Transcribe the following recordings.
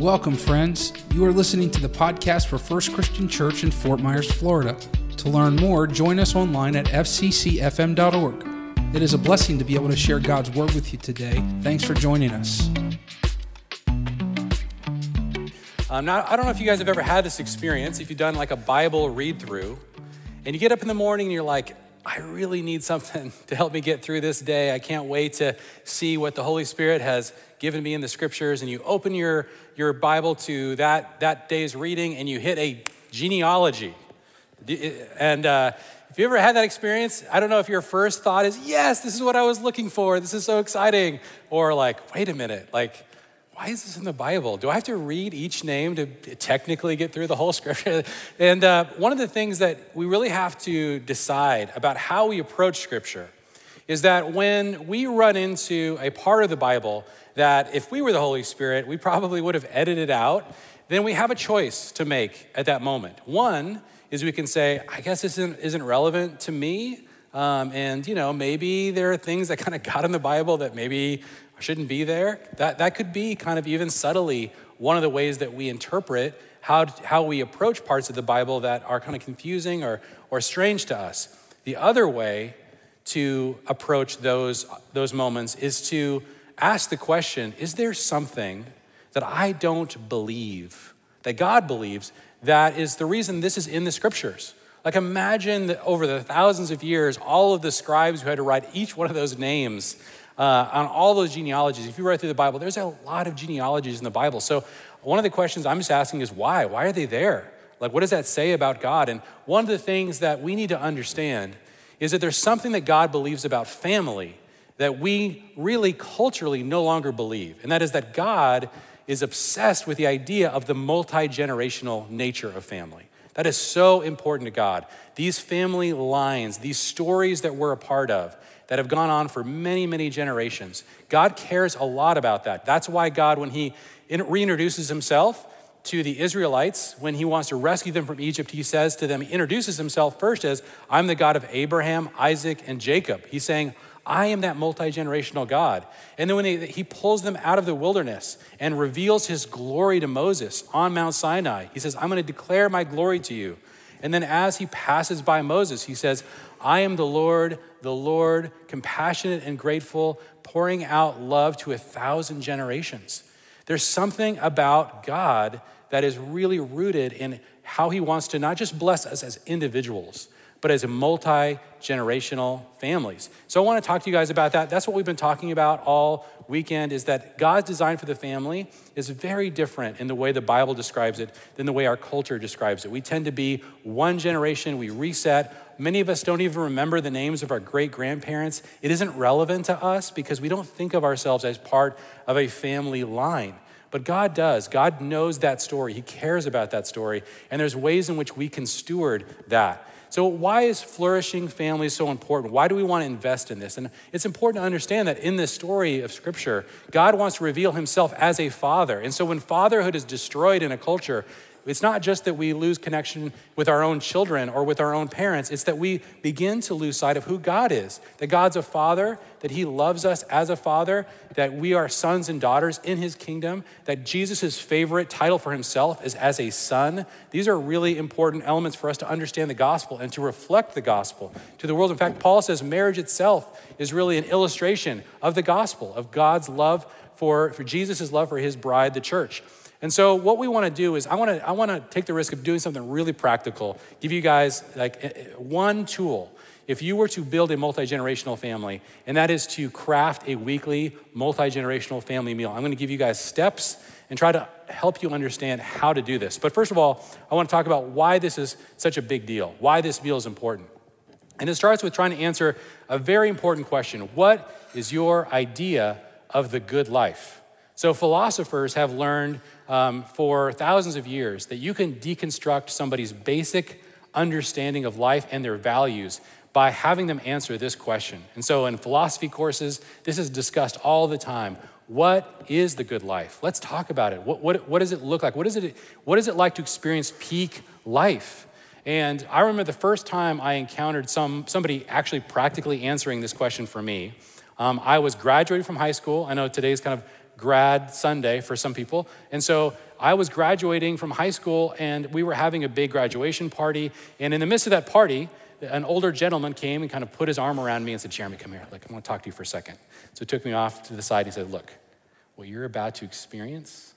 Welcome, friends. You are listening to the podcast for First Christian Church in Fort Myers, Florida. To learn more, join us online at fccfm.org. It is a blessing to be able to share God's Word with you today. Thanks for joining us. Um, now, I don't know if you guys have ever had this experience, if you've done like a Bible read through, and you get up in the morning and you're like, I really need something to help me get through this day. I can't wait to see what the Holy Spirit has given me in the scriptures. And you open your, your Bible to that, that day's reading and you hit a genealogy. And uh, if you ever had that experience, I don't know if your first thought is, yes, this is what I was looking for. This is so exciting. Or like, wait a minute, like, why is this in the Bible? Do I have to read each name to technically get through the whole scripture? And uh, one of the things that we really have to decide about how we approach scripture is that when we run into a part of the Bible that if we were the Holy Spirit, we probably would have edited out, then we have a choice to make at that moment. One is we can say, I guess this isn't, isn't relevant to me. Um, and, you know, maybe there are things that kind of got in the Bible that maybe shouldn't be there. That, that could be kind of even subtly one of the ways that we interpret how, how we approach parts of the Bible that are kind of confusing or, or strange to us. The other way to approach those, those moments is to ask the question Is there something that I don't believe, that God believes, that is the reason this is in the scriptures? Like, imagine that over the thousands of years, all of the scribes who had to write each one of those names uh, on all those genealogies. If you read through the Bible, there's a lot of genealogies in the Bible. So, one of the questions I'm just asking is why? Why are they there? Like, what does that say about God? And one of the things that we need to understand is that there's something that God believes about family that we really culturally no longer believe, and that is that God is obsessed with the idea of the multi generational nature of family. That is so important to God. These family lines, these stories that we're a part of, that have gone on for many, many generations. God cares a lot about that. That's why God, when He reintroduces Himself to the Israelites, when He wants to rescue them from Egypt, He says to them, He introduces Himself first as, I'm the God of Abraham, Isaac, and Jacob. He's saying, I am that multi generational God. And then when he, he, pulls them out of the wilderness and reveals his glory to Moses on Mount Sinai, he says, I'm going to declare my glory to you. And then as he passes by Moses, he says, I am the Lord, the Lord, compassionate and grateful, pouring out love to a thousand generations. There's something about God that is really rooted in how he wants to not just bless us as individuals, but as multi generational families. So I want to talk to you guys about that. That's what we've been talking about all weekend is that God's design for the family is very different in the way the Bible describes it than the way our culture describes it. We tend to be one generation, we reset. Many of us don't even remember the names of our great grandparents. It isn't relevant to us because we don't think of ourselves as part of a family line. But God does. God knows that story. He cares about that story. And there's ways in which we can steward that. So, why is flourishing families so important? Why do we want to invest in this? And it's important to understand that in this story of Scripture, God wants to reveal himself as a father. And so, when fatherhood is destroyed in a culture, it's not just that we lose connection with our own children or with our own parents, it's that we begin to lose sight of who God is. That God's a father, that he loves us as a father, that we are sons and daughters in his kingdom, that Jesus' favorite title for himself is as a son. These are really important elements for us to understand the gospel and to reflect the gospel to the world. In fact, Paul says marriage itself is really an illustration of the gospel, of God's love for, for Jesus' love for his bride, the church. And so what we want to do is I want to I want to take the risk of doing something really practical. Give you guys like one tool if you were to build a multi-generational family and that is to craft a weekly multi-generational family meal. I'm going to give you guys steps and try to help you understand how to do this. But first of all, I want to talk about why this is such a big deal. Why this meal is important. And it starts with trying to answer a very important question. What is your idea of the good life? So philosophers have learned um, for thousands of years that you can deconstruct somebody's basic understanding of life and their values by having them answer this question. And so in philosophy courses, this is discussed all the time. What is the good life? Let's talk about it. What, what, what does it look like? What is it, what is it like to experience peak life? And I remember the first time I encountered some, somebody actually practically answering this question for me. Um, I was graduating from high school. I know today's kind of grad Sunday for some people. And so I was graduating from high school and we were having a big graduation party. And in the midst of that party, an older gentleman came and kind of put his arm around me and said, Jeremy, come here. Like, I want to talk to you for a second. So he took me off to the side. He said, Look, what you're about to experience,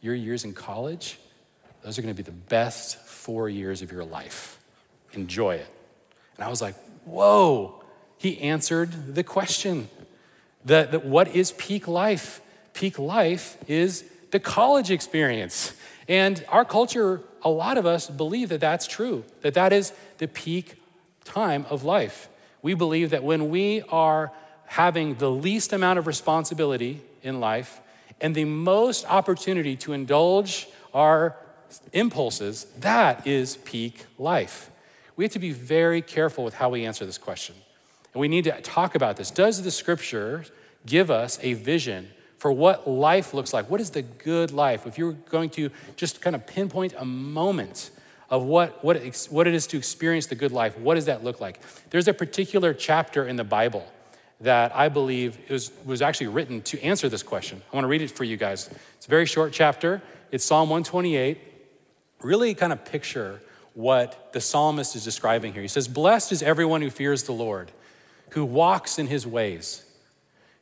your years in college, those are going to be the best four years of your life. Enjoy it. And I was like, Whoa. He answered the question that, that what is peak life? Peak life is the college experience. And our culture, a lot of us believe that that's true, that that is the peak time of life. We believe that when we are having the least amount of responsibility in life and the most opportunity to indulge our impulses, that is peak life. We have to be very careful with how we answer this question. And we need to talk about this. Does the scripture give us a vision for what life looks like? What is the good life? If you're going to just kind of pinpoint a moment of what, what, it, what it is to experience the good life, what does that look like? There's a particular chapter in the Bible that I believe was, was actually written to answer this question. I want to read it for you guys. It's a very short chapter. It's Psalm 128. Really kind of picture what the psalmist is describing here. He says, Blessed is everyone who fears the Lord, who walks in his ways.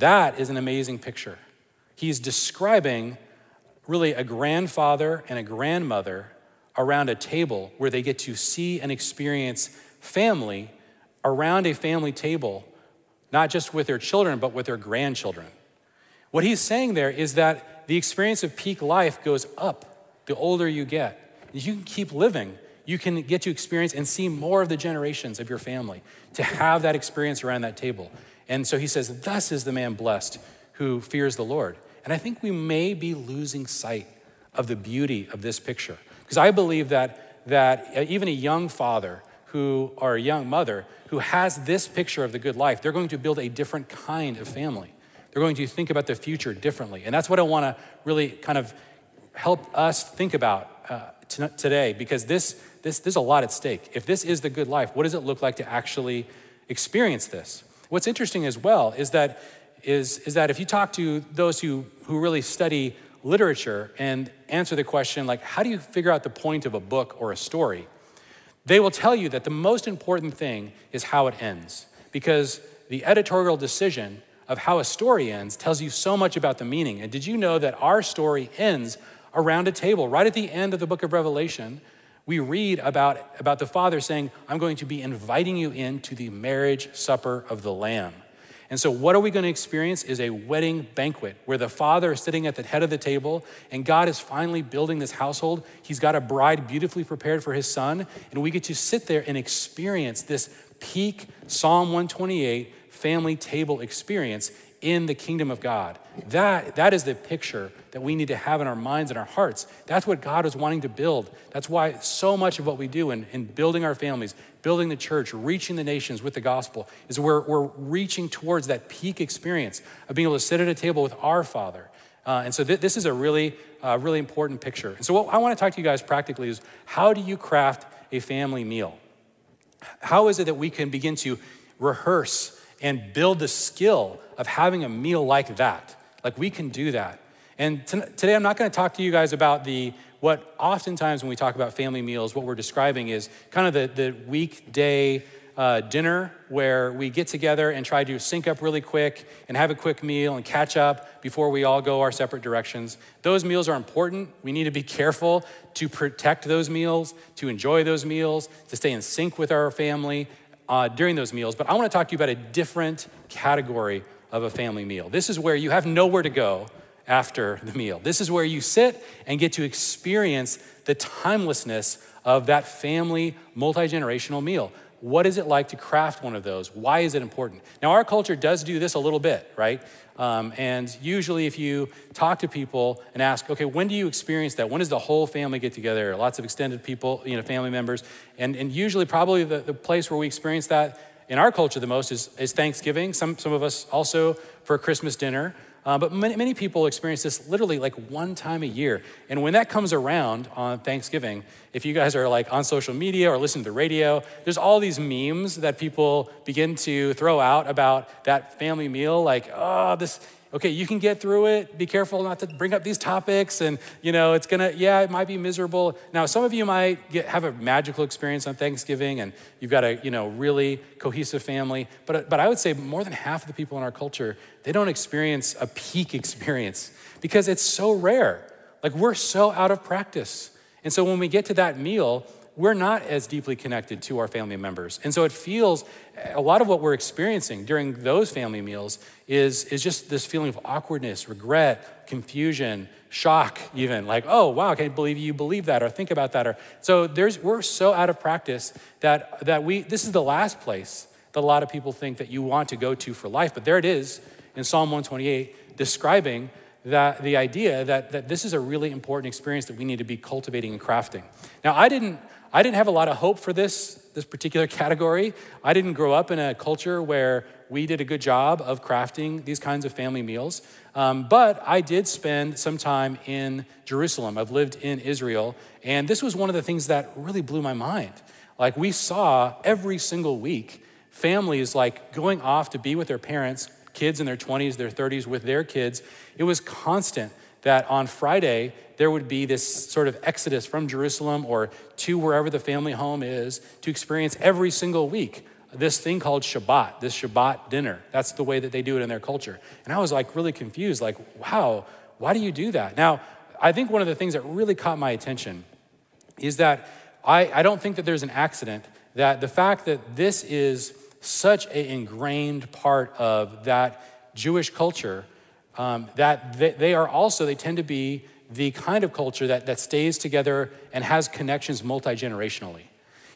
That is an amazing picture. He's describing really a grandfather and a grandmother around a table where they get to see and experience family around a family table, not just with their children, but with their grandchildren. What he's saying there is that the experience of peak life goes up the older you get. You can keep living. You can get to experience and see more of the generations of your family to have that experience around that table. And so he says, Thus is the man blessed who fears the Lord. And I think we may be losing sight of the beauty of this picture. Because I believe that, that even a young father who, or a young mother who has this picture of the good life, they're going to build a different kind of family. They're going to think about the future differently. And that's what I want to really kind of help us think about uh, t- today because this, this, there's a lot at stake. If this is the good life, what does it look like to actually experience this? What's interesting as well is that is, is that if you talk to those who, who really study literature and answer the question, like, how do you figure out the point of a book or a story? They will tell you that the most important thing is how it ends, because the editorial decision of how a story ends tells you so much about the meaning. And did you know that our story ends around a table? Right at the end of the book of Revelation, we read about, about the Father saying, I'm going to be inviting you into the marriage supper of the Lamb. And so, what are we going to experience is a wedding banquet where the father is sitting at the head of the table and God is finally building this household. He's got a bride beautifully prepared for his son. And we get to sit there and experience this peak Psalm 128 family table experience in the kingdom of God. That, that is the picture that we need to have in our minds and our hearts. That's what God is wanting to build. That's why so much of what we do in, in building our families, building the church, reaching the nations with the gospel, is we're, we're reaching towards that peak experience of being able to sit at a table with our Father. Uh, and so th- this is a really, uh, really important picture. And so what I want to talk to you guys practically is how do you craft a family meal? How is it that we can begin to rehearse and build the skill of having a meal like that. Like we can do that. And t- today I'm not going to talk to you guys about the what oftentimes when we talk about family meals, what we're describing is kind of the, the weekday uh, dinner where we get together and try to sync up really quick and have a quick meal and catch up before we all go our separate directions. Those meals are important. We need to be careful to protect those meals, to enjoy those meals, to stay in sync with our family, uh, during those meals, but I want to talk to you about a different category of a family meal. This is where you have nowhere to go after the meal. This is where you sit and get to experience the timelessness of that family multi generational meal. What is it like to craft one of those? Why is it important? Now, our culture does do this a little bit, right? Um, and usually, if you talk to people and ask, okay, when do you experience that? When does the whole family get together? Lots of extended people, you know, family members. And, and usually, probably the, the place where we experience that in our culture the most is, is Thanksgiving. Some, some of us also for Christmas dinner. Uh, but many, many people experience this literally like one time a year. And when that comes around on Thanksgiving, if you guys are like on social media or listen to the radio, there's all these memes that people begin to throw out about that family meal. Like, oh, this, okay, you can get through it. Be careful not to bring up these topics. And, you know, it's gonna, yeah, it might be miserable. Now, some of you might get, have a magical experience on Thanksgiving and you've got a, you know, really cohesive family. But, uh, but I would say more than half of the people in our culture, they don't experience a peak experience because it's so rare. Like, we're so out of practice. And so when we get to that meal, we're not as deeply connected to our family members. And so it feels a lot of what we're experiencing during those family meals is, is just this feeling of awkwardness, regret, confusion, shock, even like, oh, wow, I can't believe you believe that or think about that. Or so there's we're so out of practice that that we this is the last place that a lot of people think that you want to go to for life. But there it is in Psalm 128, describing that the idea that, that this is a really important experience that we need to be cultivating and crafting. Now, I didn't I didn't have a lot of hope for this, this particular category. I didn't grow up in a culture where we did a good job of crafting these kinds of family meals. Um, but I did spend some time in Jerusalem. I've lived in Israel. And this was one of the things that really blew my mind. Like, we saw every single week families like going off to be with their parents, kids in their 20s, their 30s, with their kids. It was constant that on Friday, there would be this sort of exodus from Jerusalem or to wherever the family home is to experience every single week this thing called Shabbat, this Shabbat dinner. That's the way that they do it in their culture. And I was like really confused, like, wow, why do you do that? Now, I think one of the things that really caught my attention is that I, I don't think that there's an accident that the fact that this is such an ingrained part of that Jewish culture um, that they, they are also, they tend to be the kind of culture that, that stays together and has connections multi generationally.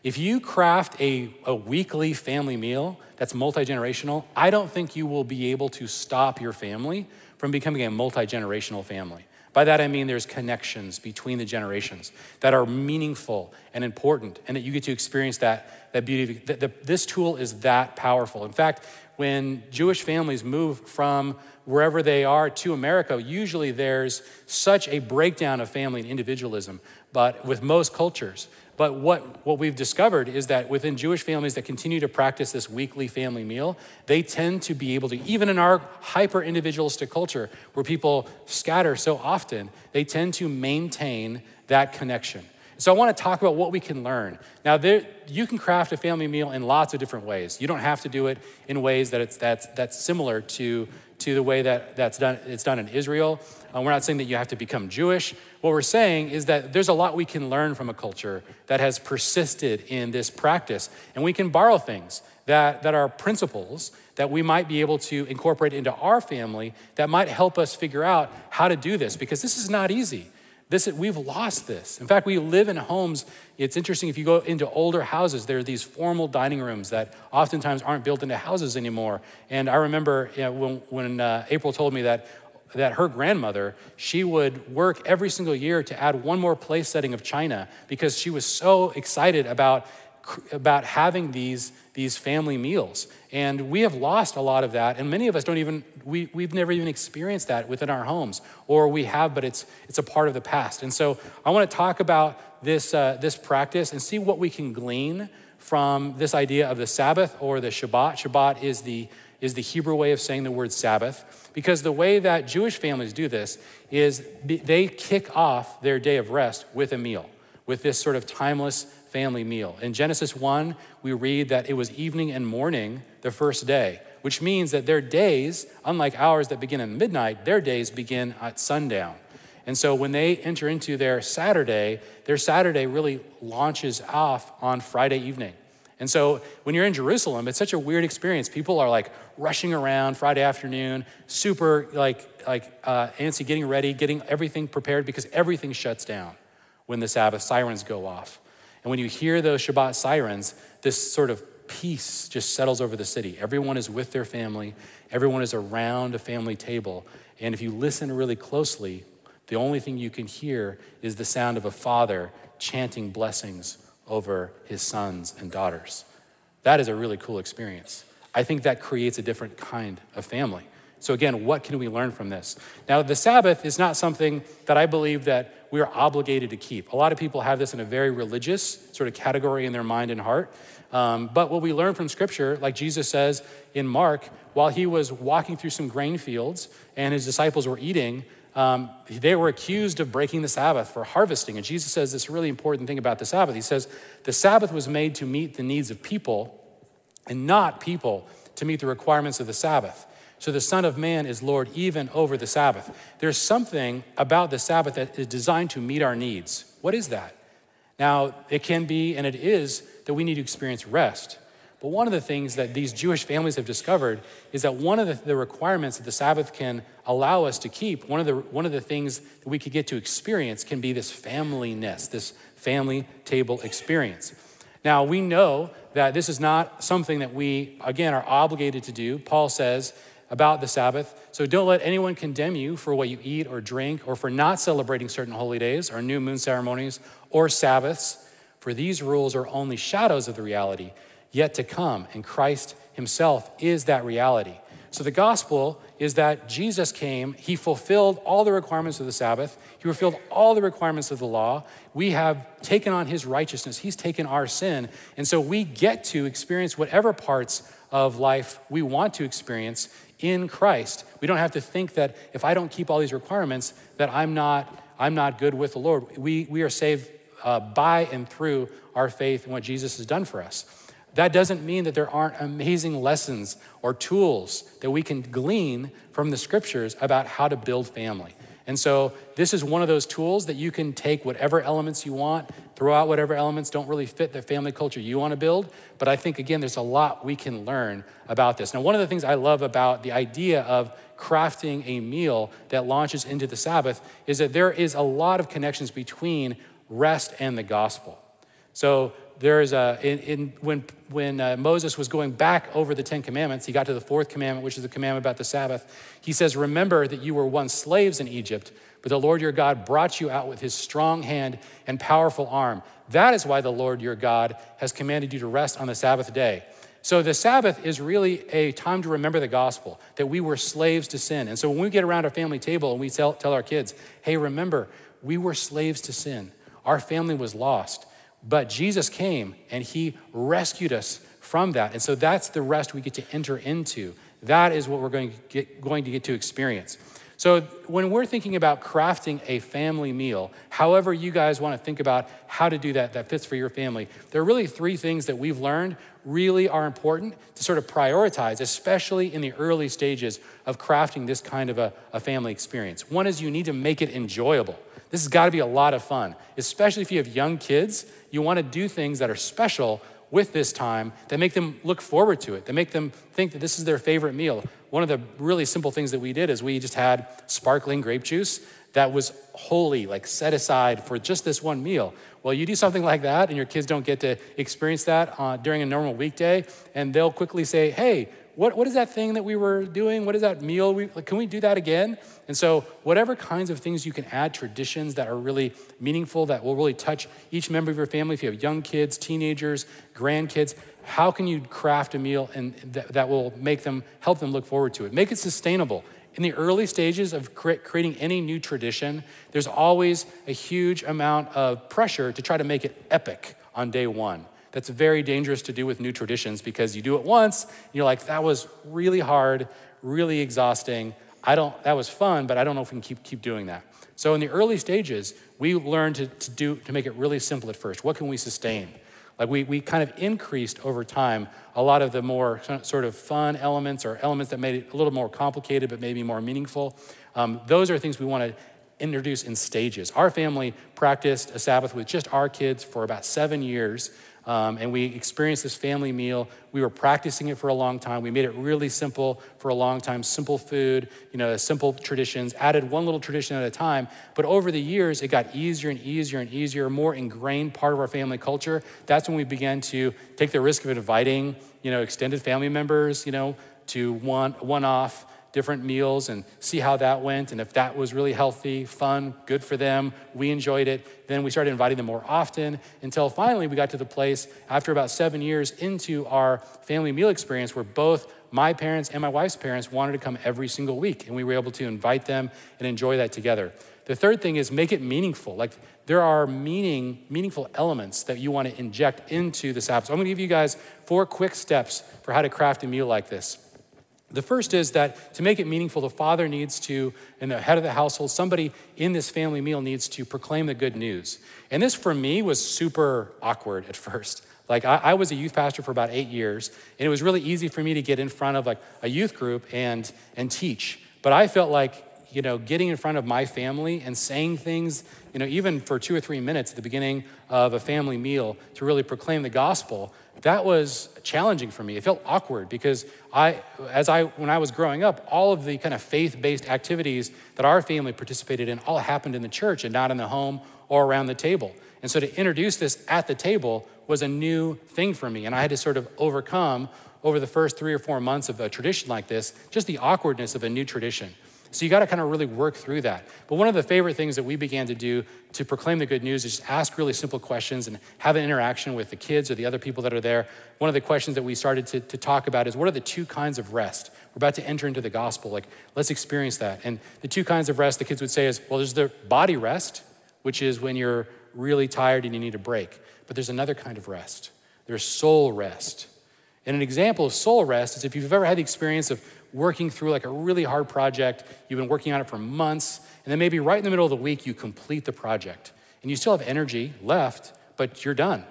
If you craft a, a weekly family meal that's multi generational, I don't think you will be able to stop your family from becoming a multi generational family. By that I mean there's connections between the generations that are meaningful and important, and that you get to experience that, that beauty. The, the, this tool is that powerful. In fact, when Jewish families move from wherever they are to America, usually there's such a breakdown of family and individualism, but with most cultures. But what, what we've discovered is that within Jewish families that continue to practice this weekly family meal, they tend to be able to, even in our hyper individualistic culture where people scatter so often, they tend to maintain that connection. So I want to talk about what we can learn. Now, there, you can craft a family meal in lots of different ways. You don't have to do it in ways that it's that's that's similar to to the way that that's done, it's done in Israel. Uh, we're not saying that you have to become Jewish. What we're saying is that there's a lot we can learn from a culture that has persisted in this practice, and we can borrow things that, that are principles that we might be able to incorporate into our family that might help us figure out how to do this, because this is not easy. This, we've lost this. In fact, we live in homes. It's interesting if you go into older houses, there are these formal dining rooms that oftentimes aren't built into houses anymore. And I remember you know, when, when uh, April told me that, that her grandmother, she would work every single year to add one more place setting of china because she was so excited about about having these, these family meals. And we have lost a lot of that, and many of us don't even, we, we've never even experienced that within our homes, or we have, but it's, it's a part of the past. And so I want to talk about this, uh, this practice and see what we can glean from this idea of the Sabbath or the Shabbat. Shabbat is the, is the Hebrew way of saying the word Sabbath, because the way that Jewish families do this is they kick off their day of rest with a meal, with this sort of timeless family meal. In Genesis 1, we read that it was evening and morning the first day, which means that their days, unlike ours that begin at midnight, their days begin at sundown. And so when they enter into their Saturday, their Saturday really launches off on Friday evening. And so when you're in Jerusalem, it's such a weird experience. People are like rushing around Friday afternoon, super like like uh, antsy, getting ready, getting everything prepared because everything shuts down when the Sabbath sirens go off. And when you hear those Shabbat sirens, this sort of peace just settles over the city. Everyone is with their family, everyone is around a family table. And if you listen really closely, the only thing you can hear is the sound of a father chanting blessings over his sons and daughters. That is a really cool experience. I think that creates a different kind of family. So again, what can we learn from this? Now, the Sabbath is not something that I believe that we are obligated to keep. A lot of people have this in a very religious sort of category in their mind and heart. Um, but what we learn from Scripture, like Jesus says in Mark, while he was walking through some grain fields and his disciples were eating, um, they were accused of breaking the Sabbath for harvesting. And Jesus says this really important thing about the Sabbath. He says, The Sabbath was made to meet the needs of people and not people to meet the requirements of the Sabbath. So the Son of Man is Lord even over the Sabbath. There's something about the Sabbath that is designed to meet our needs. What is that? Now, it can be, and it is, that we need to experience rest. But one of the things that these Jewish families have discovered is that one of the, the, requirements that the Sabbath can allow us to keep, one of, the, one of the things that we could get to experience can be this familyness, this family table experience. Now, we know that this is not something that we, again, are obligated to do. Paul says about the Sabbath, so don't let anyone condemn you for what you eat or drink or for not celebrating certain holy days or new moon ceremonies or Sabbaths, for these rules are only shadows of the reality yet to come, and Christ himself is that reality. So the gospel is that Jesus came, he fulfilled all the requirements of the Sabbath, he fulfilled all the requirements of the law. We have taken on his righteousness, he's taken our sin, and so we get to experience whatever parts of life we want to experience in Christ. We don't have to think that if I don't keep all these requirements that I'm not I'm not good with the Lord. We we are saved uh, by and through our faith in what Jesus has done for us. That doesn't mean that there aren't amazing lessons or tools that we can glean from the scriptures about how to build family. And so, this is one of those tools that you can take whatever elements you want, throw out whatever elements don't really fit the family culture you want to build. But I think, again, there's a lot we can learn about this. Now, one of the things I love about the idea of crafting a meal that launches into the Sabbath is that there is a lot of connections between rest and the gospel. So, there is a, in, in when, when uh, Moses was going back over the Ten Commandments, he got to the fourth commandment, which is the commandment about the Sabbath. He says, Remember that you were once slaves in Egypt, but the Lord your God brought you out with his strong hand and powerful arm. That is why the Lord your God has commanded you to rest on the Sabbath day. So the Sabbath is really a time to remember the gospel, that we were slaves to sin. And so when we get around our family table and we tell, tell our kids, hey, remember, we were slaves to sin. Our family was lost. But Jesus came and he rescued us from that. And so that's the rest we get to enter into. That is what we're going to get, going to, get to experience. So when we're thinking about crafting a family meal, however you guys want to think about how to do that that fits for your family, there are really three things that we've learned really are important to sort of prioritize, especially in the early stages of crafting this kind of a, a family experience. One is you need to make it enjoyable. This has got to be a lot of fun, especially if you have young kids. You want to do things that are special with this time that make them look forward to it, that make them think that this is their favorite meal. One of the really simple things that we did is we just had sparkling grape juice that was holy, like set aside for just this one meal. Well, you do something like that, and your kids don't get to experience that uh, during a normal weekday, and they'll quickly say, Hey, what, what is that thing that we were doing? What is that meal? We, like, can we do that again? And so, whatever kinds of things you can add, traditions that are really meaningful, that will really touch each member of your family, if you have young kids, teenagers, grandkids, how can you craft a meal and that, that will make them, help them look forward to it? Make it sustainable. In the early stages of creating any new tradition, there's always a huge amount of pressure to try to make it epic on day one that's very dangerous to do with new traditions because you do it once and you're like, that was really hard, really exhausting. I don't, that was fun, but I don't know if we can keep, keep doing that. So in the early stages, we learned to, to do to make it really simple at first. What can we sustain? Like we, we kind of increased over time a lot of the more sort of fun elements or elements that made it a little more complicated but maybe more meaningful. Um, those are things we want to introduce in stages. Our family practiced a Sabbath with just our kids for about seven years Um, and we experienced this family meal. We were practicing it for a long time. We made it really simple for a long time simple food, you know, simple traditions, added one little tradition at a time. But over the years, it got easier and easier and easier, more ingrained part of our family culture. That's when we began to take the risk of inviting, you know, extended family members, you know, to one, one off different meals and see how that went. And if that was really healthy, fun, good for them, we enjoyed it. Then we started inviting them more often until finally we got to the place after about seven years into our family meal experience where both my parents and my wife's parents wanted to come every single week. And we were able to invite them and enjoy that together. The third thing is make it meaningful. Like there are meaning, meaningful elements that you want to inject into the Sabbath. So I'm going to give you guys four quick steps for how to craft a meal like this. The first is that to make it meaningful, the father needs to, and the head of the household, somebody in this family meal needs to proclaim the good news. And this for me was super awkward at first. Like I, I, was a youth pastor for about eight years, and it was really easy for me to get in front of like a youth group and and teach. But I felt like you know getting in front of my family and saying things, you know, even for two or three minutes at the beginning of a family meal to really proclaim the gospel that was challenging for me. It felt awkward because I, as I, when I was growing up, all of the kind of faith-based activities that our family participated in all happened in the church and not in the home or around the table. And so to introduce this at the table was a new thing for me, and I had to sort of overcome over the first three or four months of a tradition like this, just the awkwardness of a new tradition. So you got to kind of really work through that. But one of the favorite things that we began to do to proclaim the good news is just ask really simple questions and have an interaction with the kids or the other people that are there. One of the questions that we started to, to talk about is what are the two kinds of rest? We're about to enter into the gospel. Like, let's experience that. And the two kinds of rest the kids would say is, well, there's the body rest, which is when you're really tired and you need a break. But there's another kind of rest. There's soul rest. And an example of soul rest is if you've ever had the experience of working through like a really hard project. You've been working on it for months, and then maybe right in the middle of the week, you complete the project. And you still have energy left, but you're done.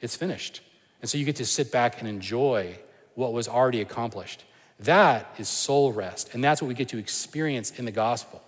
It's finished. And so you get to sit back and enjoy what was already accomplished. That is soul rest, and that's what we get to experience in the gospel.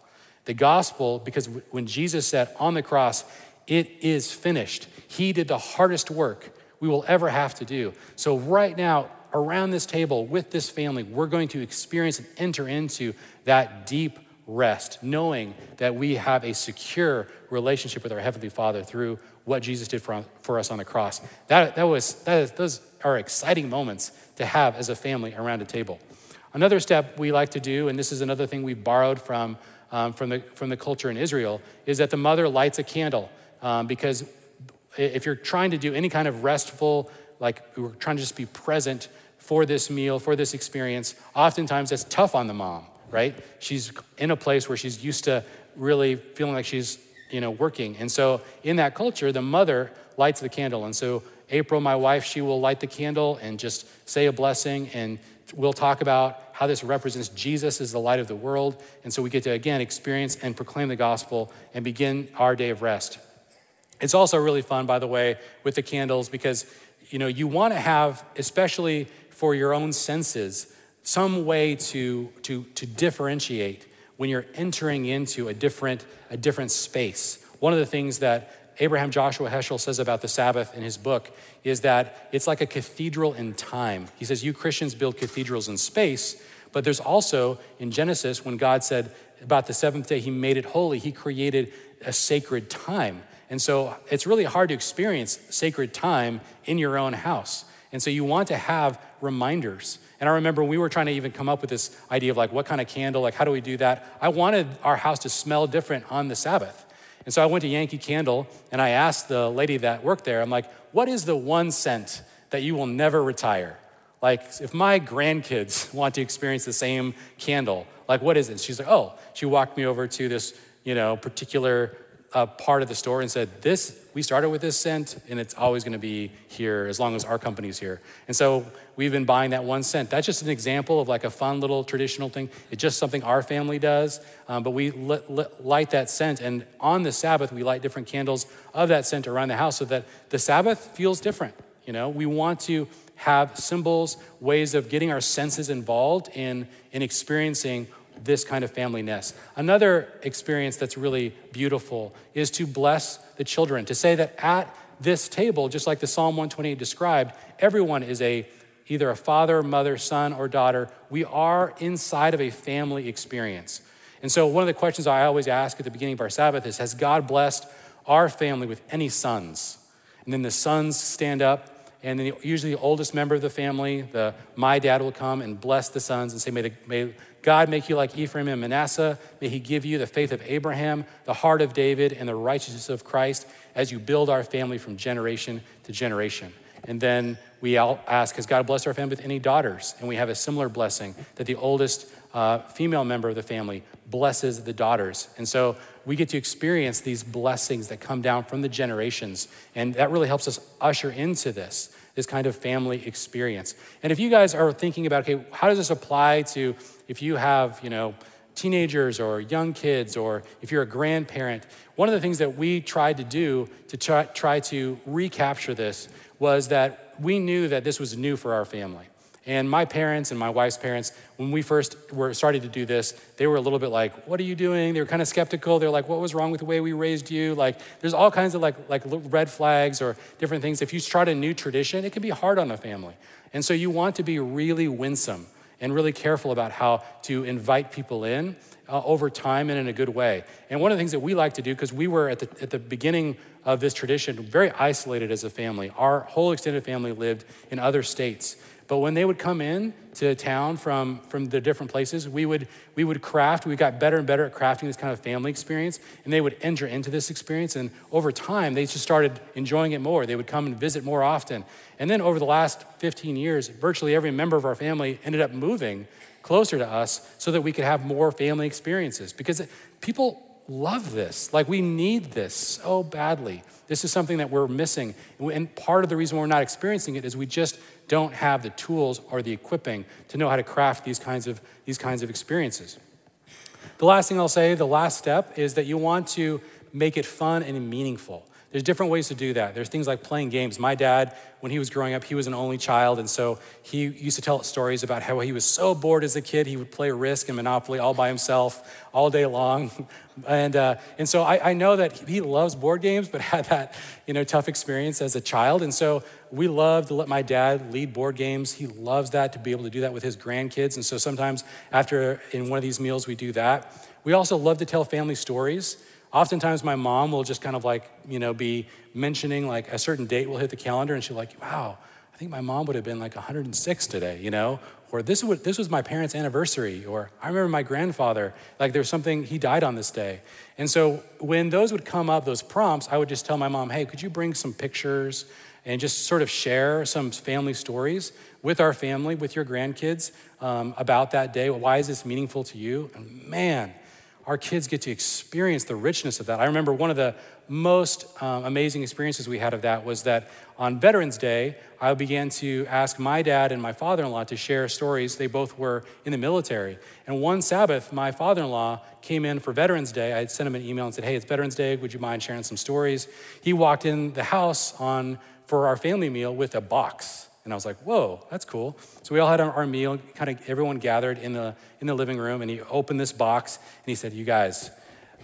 The gospel, because when Jesus said on the cross, it is finished, he did the hardest work we will ever have to do. So, right now, around this table with this family, we're going to experience and enter into that deep rest, knowing that we have a secure relationship with our Heavenly Father through what Jesus did for, for us on the cross. That, that was, that is, those are exciting moments to have as a family around a table. Another step we like to do, and this is another thing we borrowed from, um, from, the, from the culture in Israel, is that the mother lights a candle. Um, because if you're trying to do any kind of restful, like we're trying to just be present for this meal, for this experience, oftentimes that's tough on the mom, right? She's in a place where she's used to really feeling like she's, you know, working. And so in that culture, the mother lights the candle. And so April, my wife, she will light the candle and just say a blessing and we'll talk about how this represents Jesus as the light of the world. And so we get to again experience and proclaim the gospel and begin our day of rest. It's also really fun, by the way, with the candles because you know you want to have, especially for your own senses some way to, to, to differentiate when you're entering into a different, a different space. One of the things that Abraham Joshua Heschel says about the Sabbath in his book is that it's like a cathedral in time. He says, You Christians build cathedrals in space, but there's also in Genesis, when God said about the seventh day, He made it holy, He created a sacred time. And so it's really hard to experience sacred time in your own house. And so you want to have reminders. And I remember we were trying to even come up with this idea of like, what kind of candle, like, how do we do that? I wanted our house to smell different on the Sabbath. And so I went to Yankee Candle and I asked the lady that worked there, I'm like, what is the one scent that you will never retire? Like, if my grandkids want to experience the same candle, like, what is it? She's like, oh, she walked me over to this, you know, particular a part of the store and said, This, we started with this scent, and it's always gonna be here as long as our company's here. And so we've been buying that one scent. That's just an example of like a fun little traditional thing. It's just something our family does, um, but we light that scent. And on the Sabbath, we light different candles of that scent around the house so that the Sabbath feels different. You know, we want to have symbols, ways of getting our senses involved in, in experiencing this kind of familyness. Another experience that's really beautiful is to bless the children, to say that at this table, just like the Psalm 128 described, everyone is a either a father, mother, son, or daughter. We are inside of a family experience. And so, one of the questions I always ask at the beginning of our Sabbath is Has God blessed our family with any sons? And then the sons stand up, and then usually the oldest member of the family, the my dad, will come and bless the sons and say, May, the, may God make you like Ephraim and Manasseh. May He give you the faith of Abraham, the heart of David, and the righteousness of Christ as you build our family from generation to generation. And then we ask, Has God blessed our family with any daughters? And we have a similar blessing that the oldest uh, female member of the family blesses the daughters. And so we get to experience these blessings that come down from the generations. And that really helps us usher into this, this kind of family experience. And if you guys are thinking about, okay, how does this apply to if you have, you know, teenagers or young kids, or if you're a grandparent, one of the things that we tried to do to try, try to recapture this was that we knew that this was new for our family. And my parents and my wife's parents, when we first were started to do this, they were a little bit like, "What are you doing?" They were kind of skeptical. They're like, "What was wrong with the way we raised you?" Like, there's all kinds of like like red flags or different things. If you start a new tradition, it can be hard on a family. And so you want to be really winsome and really careful about how to invite people in uh, over time and in a good way. And one of the things that we like to do, because we were at the, at the beginning of this tradition very isolated as a family, our whole extended family lived in other states. But when they would come in to town from, from the different places, we would, we would craft, we got better and better at crafting this kind of family experience, and they would enter into this experience. And over time, they just started enjoying it more. They would come and visit more often. And then over the last 15 years, virtually every member of our family ended up moving closer to us so that we could have more family experiences because people love this. Like, we need this so badly. This is something that we're missing. And part of the reason we're not experiencing it is we just don't have the tools or the equipping to know how to craft these kinds of, these kinds of experiences. The last thing I'll say, the last step, is that you want to make it fun and meaningful. There's different ways to do that. There's things like playing games. My dad, when he was growing up, he was an only child, and so he used to tell stories about how he was so bored as a kid, he would play Risk and Monopoly all by himself all day long. And, uh, and so I, I know that he loves board games, but had that you know, tough experience as a child. And so we love to let my dad lead board games. He loves that to be able to do that with his grandkids. And so sometimes after in one of these meals, we do that. We also love to tell family stories. Oftentimes, my mom will just kind of like, you know, be mentioning like a certain date will hit the calendar, and she'll like, wow, I think my mom would have been like 106 today, you know? Or this, would, this was my parents' anniversary, or I remember my grandfather, like there was something, he died on this day. And so when those would come up, those prompts, I would just tell my mom, hey, could you bring some pictures and just sort of share some family stories with our family, with your grandkids um, about that day? Why is this meaningful to you? And man, our kids get to experience the richness of that. I remember one of the most um, amazing experiences we had of that was that on Veterans Day, I began to ask my dad and my father in law to share stories. They both were in the military. And one Sabbath, my father in law came in for Veterans Day. I sent him an email and said, Hey, it's Veterans Day. Would you mind sharing some stories? He walked in the house on, for our family meal with a box and I was like, whoa, that's cool. So we all had our, meal, kind of everyone gathered in the, in the living room, and he opened this box and he said, You guys,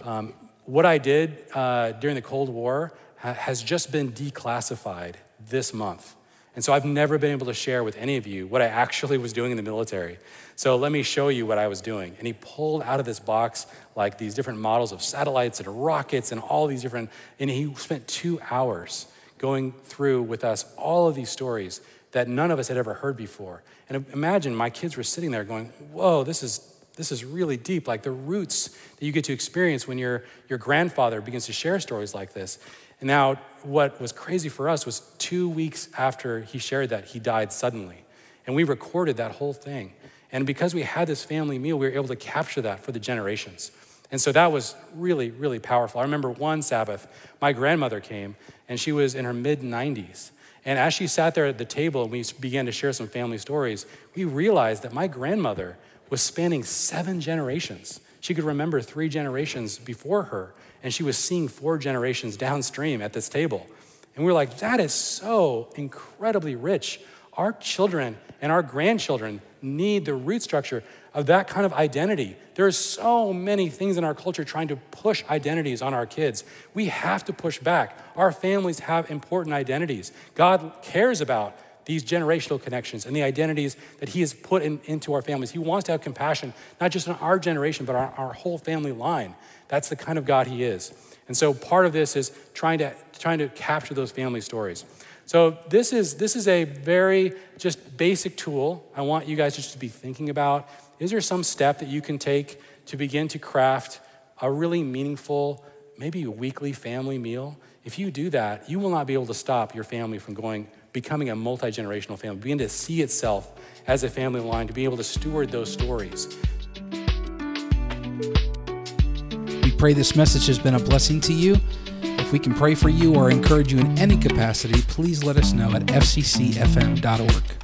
um, what I did uh, during the Cold War ha- has just been declassified this month. And so I've never been able to share with any of you what I actually was doing in the military. So let me show you what I was doing. And he pulled out of this box like these different models of satellites and rockets and all these different, and he spent two hours going through with us all of these stories that none of us had ever heard before. And imagine my kids were sitting there going, Whoa, this is, this is really deep. Like the roots that you get to experience when your, your grandfather begins to share stories like this. And now, what was crazy for us was two weeks after he shared that, he died suddenly. And we recorded that whole thing. And because we had this family meal, we were able to capture that for the generations. And so that was really, really powerful. I remember one Sabbath, my grandmother came, and she was in her mid 90s. And as she sat there at the table and we began to share some family stories, we realized that my grandmother was spanning seven generations. She could remember three generations before her, and she was seeing four generations downstream at this table. And we were like, that is so incredibly rich. Our children and our grandchildren need the root structure of that kind of identity. There are so many things in our culture trying to push identities on our kids. We have to push back. Our families have important identities. God cares about these generational connections and the identities that He has put in, into our families. He wants to have compassion, not just on our generation, but our, our whole family line. That's the kind of God He is. And so part of this is trying to, trying to capture those family stories. So this is, this is a very just basic tool I want you guys just to be thinking about. Is there some step that you can take to begin to craft a really meaningful, maybe a weekly family meal? If you do that, you will not be able to stop your family from going becoming a multi-generational family, begin to see itself as a family line, to be able to steward those stories. We pray this message has been a blessing to you. If we can pray for you or encourage you in any capacity, please let us know at fccfm.org.